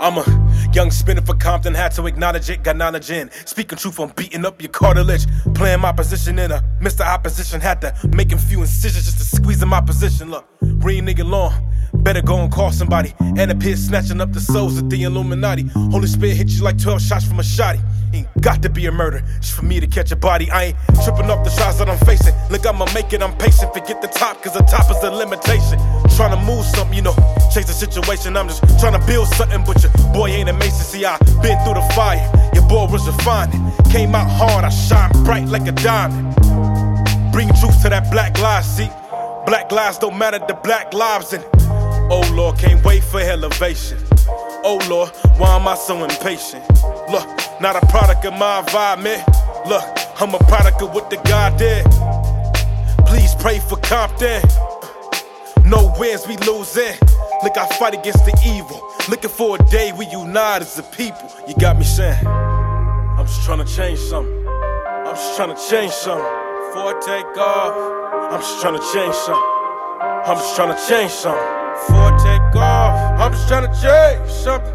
I'm a young spinner for Compton, had to acknowledge it, got knowledge in. Speaking truth, I'm beating up your cartilage. Playing my position in a Mr. Opposition, had to make a few incisions just to squeeze in my position. Look, real nigga long. Better go and call somebody. And appear snatching up the souls of the Illuminati. Holy Spirit hit you like 12 shots from a shotty. Ain't got to be a murder just for me to catch a body. I ain't tripping off the shots that I'm facing. Look, I'ma make it, I'm patient. Forget the top, cause the top is the limitation. Trying to move something, you know, change the situation. I'm just trying to build something, but your boy ain't a mason. See, I been through the fire. Your boy was refined. Came out hard, I shine bright like a diamond. Bring truth to that black lie, see? Black lives don't matter the black lives, and oh Lord, can't wait for elevation. Oh Lord, why am I so impatient? Look, not a product of my environment. Look, I'm a product of what the God did. Please pray for Compton. No wins, we losing. Look, I fight against the evil. Looking for a day we unite as a people. You got me saying, I'm just trying to change something. I'm just trying to change something. Before I take off, I'm just trying to change something. I'm just trying to change something. Before I take off, I'm just trying to change something.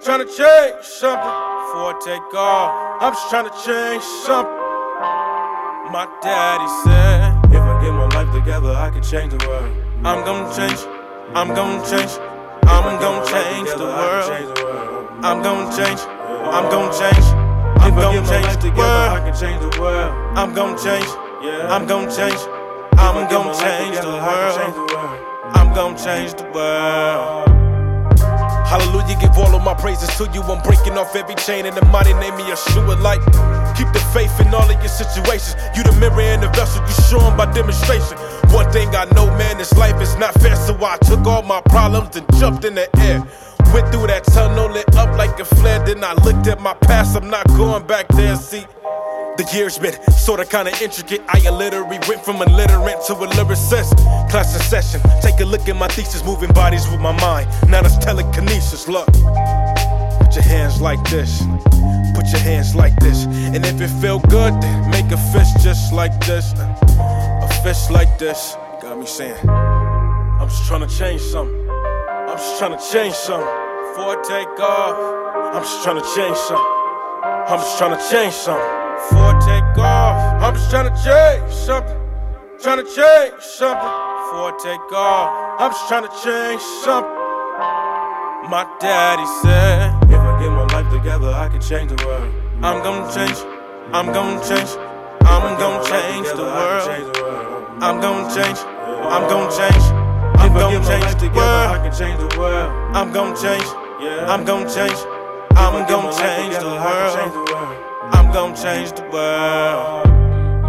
Trying to change something. Before I take off, I'm just trying to change something. My daddy said, if I get my life together, I can change the world. I'm gonna change. I'm gonna change. I'm gonna change the world. I'm gonna change. I'm gonna change. I'm gonna change the world. I can change the world. I'm gonna change. I'm gonna change. I'm gonna change the world. I'm gonna change the world. Hallelujah, give all of my praises to you. I'm breaking off every chain in the mighty name of Yeshua. Like, keep the faith in all of your situations. You the mirror and the vessel, you show 'em by demonstration. One thing I know, man, this life is not fair. So I took all my problems and jumped in the air. Went through that tunnel, lit up like a flare. Then I looked at my past, I'm not going back there. See, the years been sorta kinda intricate. I illiterate went from illiterate to a lyricist. Class session. Take a look at my thesis, moving bodies with my mind. Now that's telekinesis. Look, put your hands like this. Put your hands like this. And if it feel good, then make a fist just like this. A fist like this. Got me saying, I'm just trying to change something. I'm just trying to change something. Before I take off, I'm just trying to change something. I'm just trying to change something. Before I take off, I'm just trying to change something. Trying to change something. Before I take off, I'm just trying to change something. My daddy said, if I get my life together, I can change the world. I'm gonna change. I'm gonna change. I'm gonna change the world. I'm gonna change. I'm gonna change. I'm gonna change the world. I can change the world. I'm gonna change. I'm gonna change. I'm gonna change the world. I'm gonna change the world.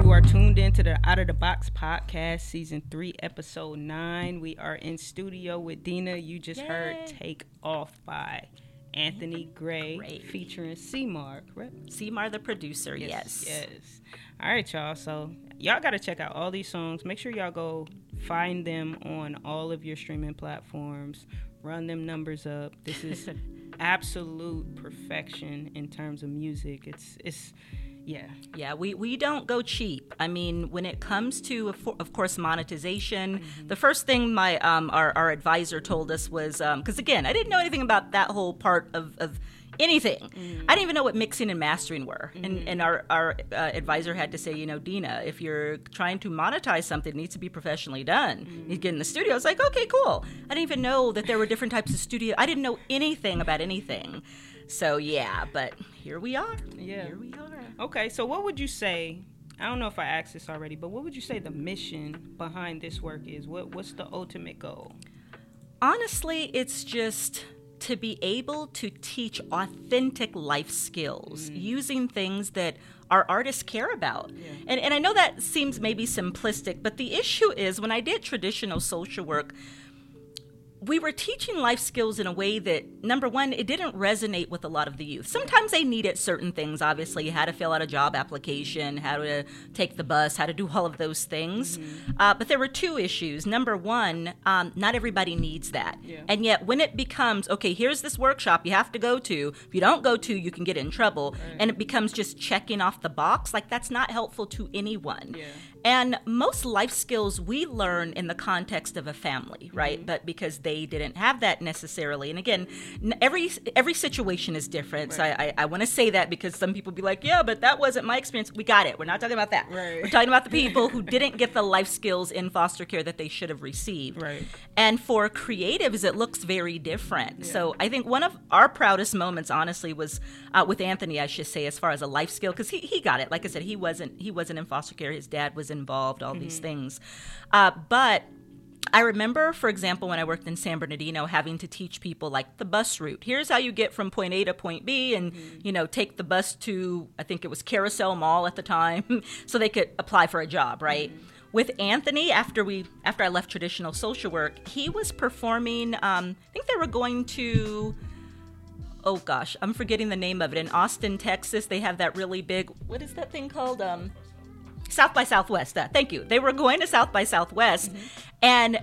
You are tuned into the Out of the Box podcast, season three, episode nine. We are in studio with Deena. You just heard "Take Off" by Anthony Gray, Gray. featuring C-Mark, right? Seymour, the producer, yes. Yes. All right, y'all. So y'all got to check out all these songs. Make sure y'all go find them on all of your streaming platforms. Run them numbers up. This is absolute perfection in terms of music. It's it's yeah. Yeah, we, we don't go cheap. I mean, when it comes to, of of course, monetization, the first thing my um, our, our advisor told us was because again, I didn't know anything about that whole part of, of anything. Mm-hmm. I didn't even know what mixing and mastering were, and and mm-hmm. our our uh, advisor had to say, you know, Deena, if you're trying to monetize something, it needs to be professionally done. Mm-hmm. You get in the studio. I was like, okay, cool. I didn't even know that there were different types of studio. I didn't know anything about anything. So yeah, but here we are. Yeah. Here we are. Okay, so what would you say? I don't know if I asked this already, but what would you say the mission behind this work is? What what's the ultimate goal? honestly, it's just to be able to teach authentic life skills mm. using things that our artists care about. And, and I know that seems maybe simplistic, but the issue is when I did traditional social work, we were teaching life skills in a way that number one it didn't resonate with a lot of the youth. Sometimes they needed certain things obviously. How to fill out a job application how to take the bus how to do all of those things. Uh, but there were two issues. Number one um, not everybody needs that. And yet when it becomes okay here's this workshop you have to go to. If you don't go to you can get in trouble. And it becomes just checking off the box. Like that's not helpful to anyone and most life skills we learn in the context of a family, right? But because they didn't have that necessarily. And again, every every situation is different. So I, I, I want to say that because some people be like, yeah, but that wasn't my experience. We got it. We're not talking about that. Right. We're talking about the people who didn't get the life skills in foster care that they should have received. Right. And for creatives, it looks very different. So I think one of our proudest moments, honestly, was uh, with Anthony. I should say, as far as a life skill, because he, he got it. Like I said, he wasn't he wasn't in foster care. His dad was involved. All these things, uh, but. I remember, for example, when I worked in San Bernardino, having to teach people like the bus route. Here's how you get from point A to point B, and you know, take the bus to I think it was Carousel Mall at the time, so they could apply for a job, right? With Anthony, after we after I left traditional social work, he was performing. Um, I think they were going to oh gosh, I'm forgetting the name of it. In Austin, Texas, they have that really big, what is that thing called? Um, South by Southwest. Uh, thank you. They were going to South by Southwest and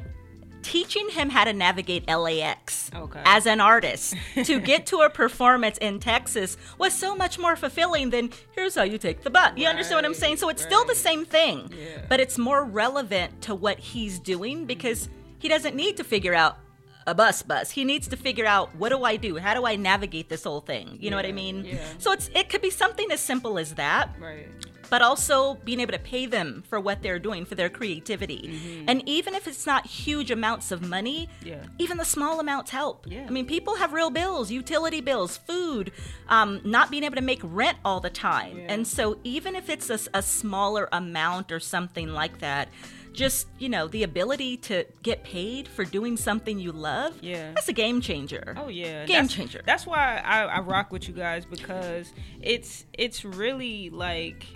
teaching him how to navigate LAX Okay. as an artist to get to a performance in Texas was so much more fulfilling than here's how you take the bus. You understand what I'm saying? So it's still the same thing, but it's more relevant to what he's doing because he doesn't need to figure out a bus bus. He needs to figure out what do I do? How do I navigate this whole thing? You know what I mean? yeah. So it's it could be something as simple as that Right. But also being able to pay them for what they're doing for their creativity. And even if it's not huge amounts of money, Mm-hmm. Yeah. even the small amounts help. Yeah. I mean, people have real bills, utility bills, food, um, not being able to make rent all the time. And so even if it's a smaller amount or something like that, just you know the ability to get paid for doing something you love. Yeah. that's a game changer. Oh yeah, game That's- changer. That's why I, I rock with you guys because it's it's really like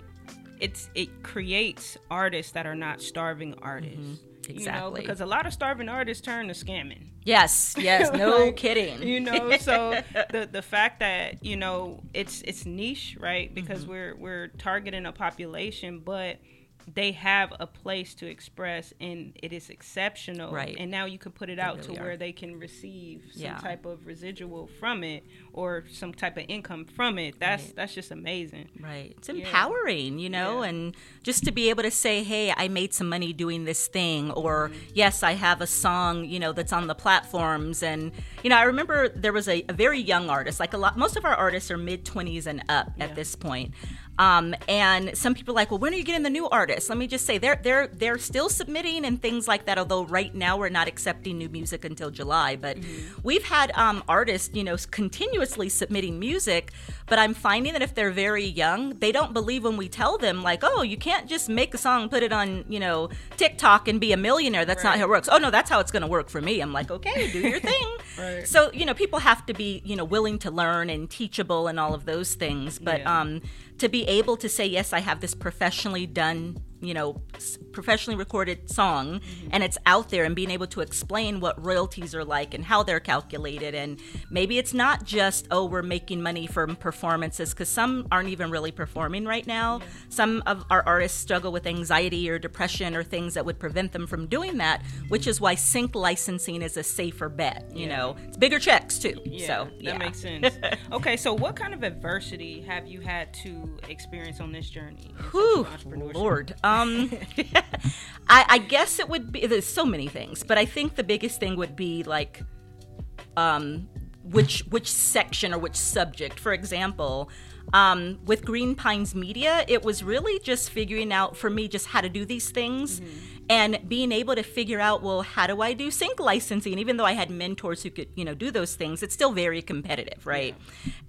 it's it creates artists that are not starving artists. Mm-hmm. Exactly. because a lot of starving artists turn to scamming. yes, yes, no Like, kidding. You know, so the the fact that you know it's it's niche, right? Because Mm-hmm. we're we're targeting a population, but they have a place to express and it is exceptional Right. and now you can put it out really to are. where they can receive some Yeah. type of residual from it or some type of income from it that's that's just amazing Right. It's empowering, you know, and just to be able to say, hey, I made some money doing this thing, or mm-hmm. yes, I have a song, you know, that's on the platforms. And, you know, I remember there was a, a very young artist, like a lot, most of our artists are mid 20s and up at this point. Um, and some people are like, well, when are you getting the new artists? Let me just say they're they're they're still submitting and things like that. Although right now we're not accepting new music until July, but we've had um, artists, you know, continuously submitting music. But I'm finding that if they're very young, they don't believe when we tell them like, oh, you can't just make a song, put it on, you know, TikTok and be a millionaire. That's not how it works. Oh no, that's how it's going to work for me. I'm like, okay, do your thing. Right. So you know, people have to be you know willing to learn and teachable and all of those things. But Yeah. um, to be able to say yes, I have this professionally done, you know, professionally recorded song, mm-hmm. and it's out there, and being able to explain what royalties are like and how they're calculated, and maybe it's not just oh we're making money from performances because some aren't even really performing right now. Some of our artists struggle with anxiety or depression or things that would prevent them from doing that, which is why sync licensing is a safer bet. You Yeah. know, it's bigger checks too. yeah so that yeah. makes sense okay so what kind of adversity have you had to experience on this journey Whew. Lord. Um, I, I guess it would be. There's so many things, but I think the biggest thing would be like, um, which which section or which subject. For example, um, with Green Pines Media, it was really just figuring out for me just how to do these things. And being able to figure out, well, how do I do sync licensing? Even though I had mentors who could, you know, do those things, it's still very competitive, right?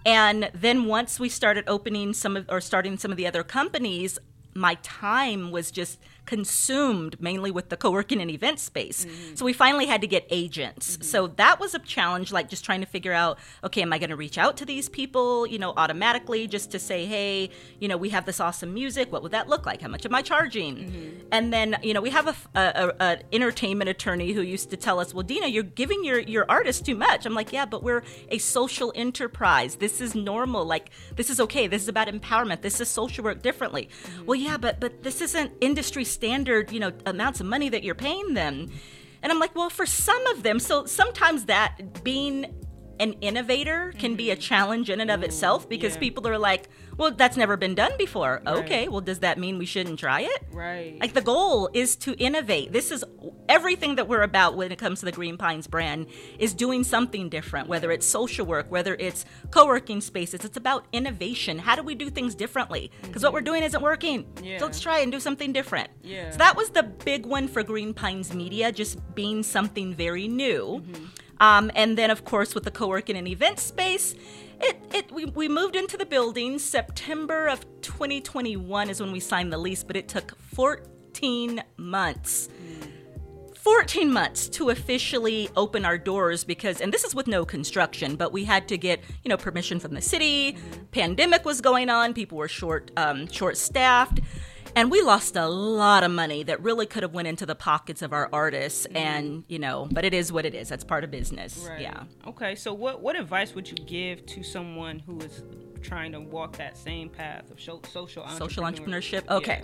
And then once we started opening some of or starting some of the other companies, my time was just consumed mainly with the co-working and event space. Mm-hmm. So we finally had to get agents. Mm-hmm. So that was a challenge like just trying to figure out okay, am I going to reach out to these people, you know, automatically just to say, "Hey, you know, we have this awesome music. What would that look like? How much am I charging?" Mm-hmm. And then, you know, we have a, a- a- a entertainment attorney who used to tell us, "Well, Deena, you're giving your your artist too much." I'm like, "Yeah, but we're a social enterprise. This is normal. Like this is okay. This is about empowerment. This is social work differently." Well, yeah, but but this isn't industry standard, you know, amounts of money that you're paying them. And I'm like, "Well, for some of them, so sometimes that being an innovator can be a challenge in and of itself because yeah. people are like, well, that's never been done before. Okay, well, does that mean we shouldn't try it? right Like the goal is to innovate. This is everything that we're about when it comes to the Green Pines brand is doing something different, whether it's social work, whether it's co-working spaces. It's about innovation. How do we do things differently? Because what we're doing isn't working. Yeah. So let's try and do something different. Yeah. So that was the big one for Green Pines Media, just being something very new. Mm-hmm. Um, and then, of course, with the co-working and event space, it, it we, we moved into the building. September of 2021 is when we signed the lease, but it took 14 months. 14 months to officially open our doors because and this is with no construction but we had to get you know permission from the city pandemic was going on people were short um, short staffed and we lost a lot of money that really could have went into the pockets of our artists mm-hmm. and you know but it is what it is that's part of business Right. yeah Okay. So, what what advice would you give to someone who is trying to walk that same path of social entrepreneurship? social entrepreneurship. Okay.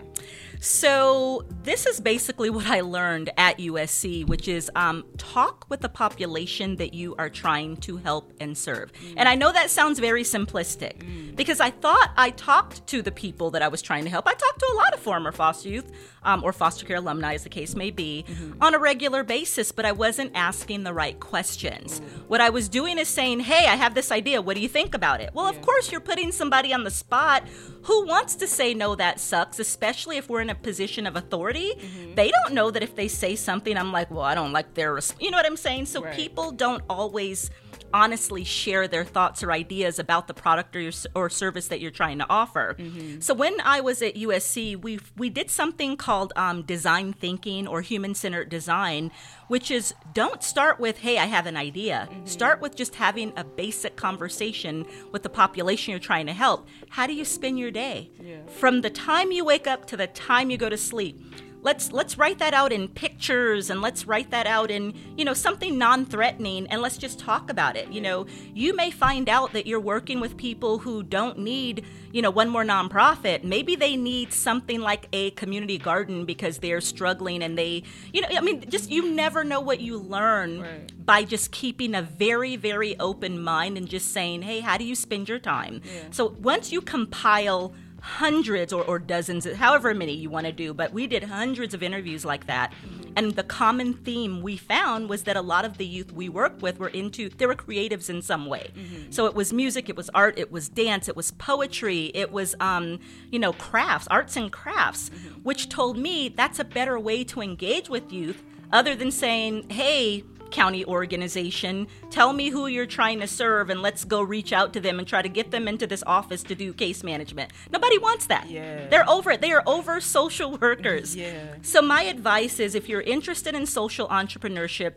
So, this is basically what I learned at USC, which is um, talk with the population that you are trying to help and serve. And I know that sounds very simplistic because I thought I talked to the people that I was trying to help. I talked to a lot of former foster youth um, or foster care alumni, as the case may be, on a regular basis, but I wasn't asking the right questions. What I was doing is saying, Hey, I have this idea. What do you think about it? Well, of course, you're putting somebody on the spot who wants to say, No, that sucks, especially if we're in a position of authority. Mm-hmm. They don't know that if they say something, I'm like, Well, I don't like their, res-. you know what I'm saying? So Right. people don't always honestly share their thoughts or ideas about the product or, your, or service that you're trying to offer. So when I was at USC, we we did something called um, design thinking or human centered design, which is don't start with hey I have an idea. Start with just having a basic conversation with the population you're trying to help. How do you spend your day? From the time you wake up to the time you go to sleep let's let's write that out in pictures and let's write that out in you know something non-threatening and let's just talk about it. You know you may find out that you're working with people who don't need you know one more nonprofit. Maybe they need something like a community garden because they're struggling and they you know i mean just you never know what you learn Right. by just keeping a very very open mind and just saying hey how do you spend your time? So once you compile hundreds or, or dozens, however many you want to do, but we did hundreds of interviews like that. And the common theme we found was that a lot of the youth we worked with were into, they were creatives in some way. So it was music, it was art, it was dance, it was poetry, it was, um, you know, crafts, arts and crafts, which told me that's a better way to engage with youth other than saying, hey, county organization. Tell me who you're trying to serve and let's go reach out to them and try to get them into this office to do case management. Nobody wants that. Yeah. They're over it. They are over social workers. Yeah. So my advice is if you're interested in social entrepreneurship,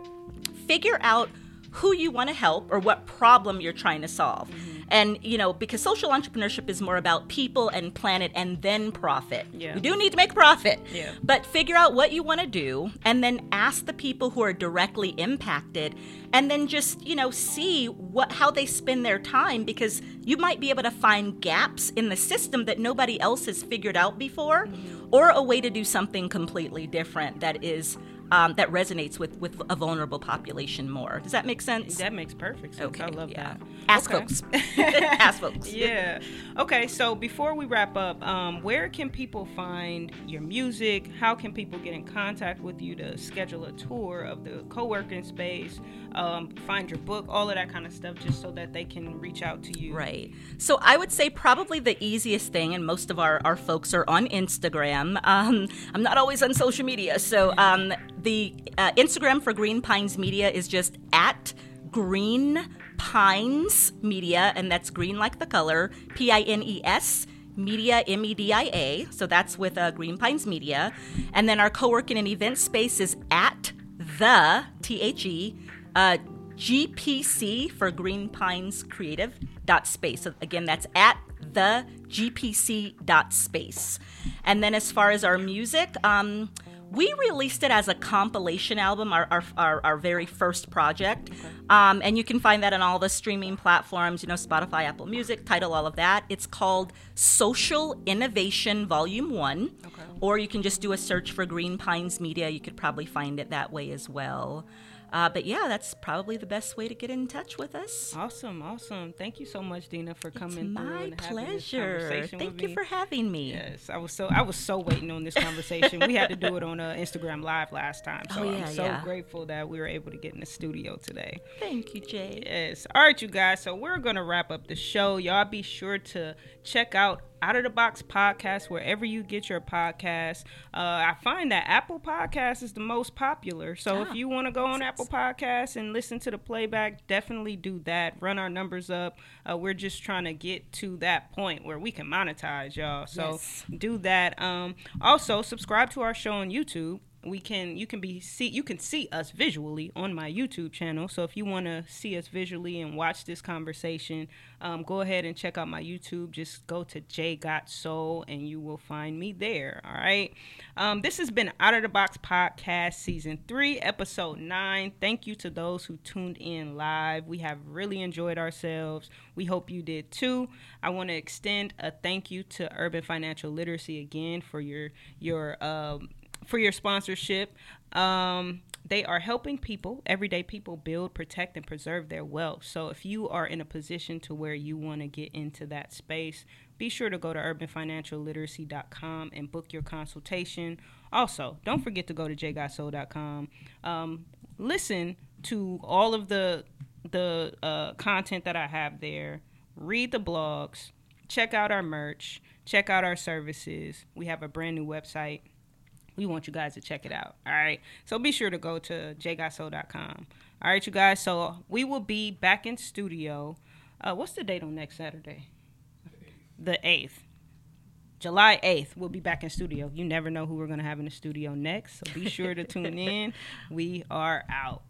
figure out who you want to help or what problem you're trying to solve. Mm-hmm. And you know, because social entrepreneurship is more about people and planet and then profit. Yeah. We do need to make profit. Yeah. But figure out what you want to do and then ask the people who are directly impacted and then just, you know, see what how they spend their time because you might be able to find gaps in the system that nobody else has figured out before mm-hmm. or a way to do something completely different that is um, that resonates with with a vulnerable population more. Does that make sense? That makes perfect sense. I love yeah. that. Ask Okay. folks. Ask folks. yeah. Okay, so before we wrap up, um, where can people find your music? How can people get in contact with you to schedule a tour of the co working space, um, find your book, all of that kind of stuff, just so that they can reach out to you? Right. So I would say probably the easiest thing, and most of our, our folks are on Instagram. Um, I'm not always on social media. So um, the uh, Instagram for Green Pines Media is just at Green Pines Media, and that's green like the color, P I N E S. Media, M E D I A. So that's with uh, Green Pines Media. And then our co working and event space is at the, T H E, uh, GPC for Green Pines Creative dot space. So again, that's at the GPC dot space. And then as far as our music, um, we released it as a compilation album, our, our, our, our very first project. Um, and you can find that on all the streaming platforms, you know, Spotify, Apple Music, Tidal, all of that. It's called Social Innovation Volume 1. Or you can just do a search for Green Pines Media. You could probably find it that way as well. Uh, but yeah, that's probably the best way to get in touch with us. Awesome, awesome. Thank you so much, Deena, for coming through my and having this pleasure. conversation Thank you me. for having me. Yes, I was so I was so waiting on this conversation. we had to do it on uh, Instagram Live last time, so Oh, yeah, I'm so yeah. grateful that we were able to get in the studio today. Thank you, Jai. Yes. All right, you guys. So we're gonna wrap up the show. Y'all be sure to check out Out of the Box podcast wherever you get your podcast. Uh, I find that Apple Podcast is the most popular. So if Ah, you want to go on Apple Podcasts and listen to the playback, definitely do that. Run our numbers up. Uh, we're just trying to get to that point where we can monetize y'all. So Yes. do that. Um, also subscribe to our show on YouTube we can you can be see you can see us visually on my youtube channel. So if you want to see us visually and watch this conversation um, go ahead and check out my youtube. Just go to Jai Got Soul and you will find me there all right? Um, this has been out of the box podcast season three episode nine. Thank you to those who tuned in live. We have really enjoyed ourselves. We hope you did too. I want to extend a thank you to urban financial literacy again for your your um, for your sponsorship. Um, they are helping people, everyday people, build, protect, and preserve their wealth. So if you are in a position to where you want to get into that space, be sure to go to urbanfinancialliteracy.com and book your consultation. Also, don't forget to go to jgotsoul.com. Um, listen to all of the the uh, content that I have there. Read the blogs. Check out our merch. Check out our services. We have a brand new website we want you guys to check it out. All right. So be sure to go to jgotso.com. All right, you guys. So we will be back in studio. Uh, what's the date on next Saturday? The 8th. July 8th, we'll be back in studio. You never know who we're going to have in the studio next. So be sure to tune in. We are out.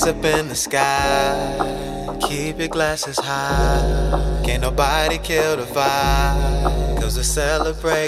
Up in the sky, keep your glasses high. Can't nobody kill the vibe, cause we're celebrating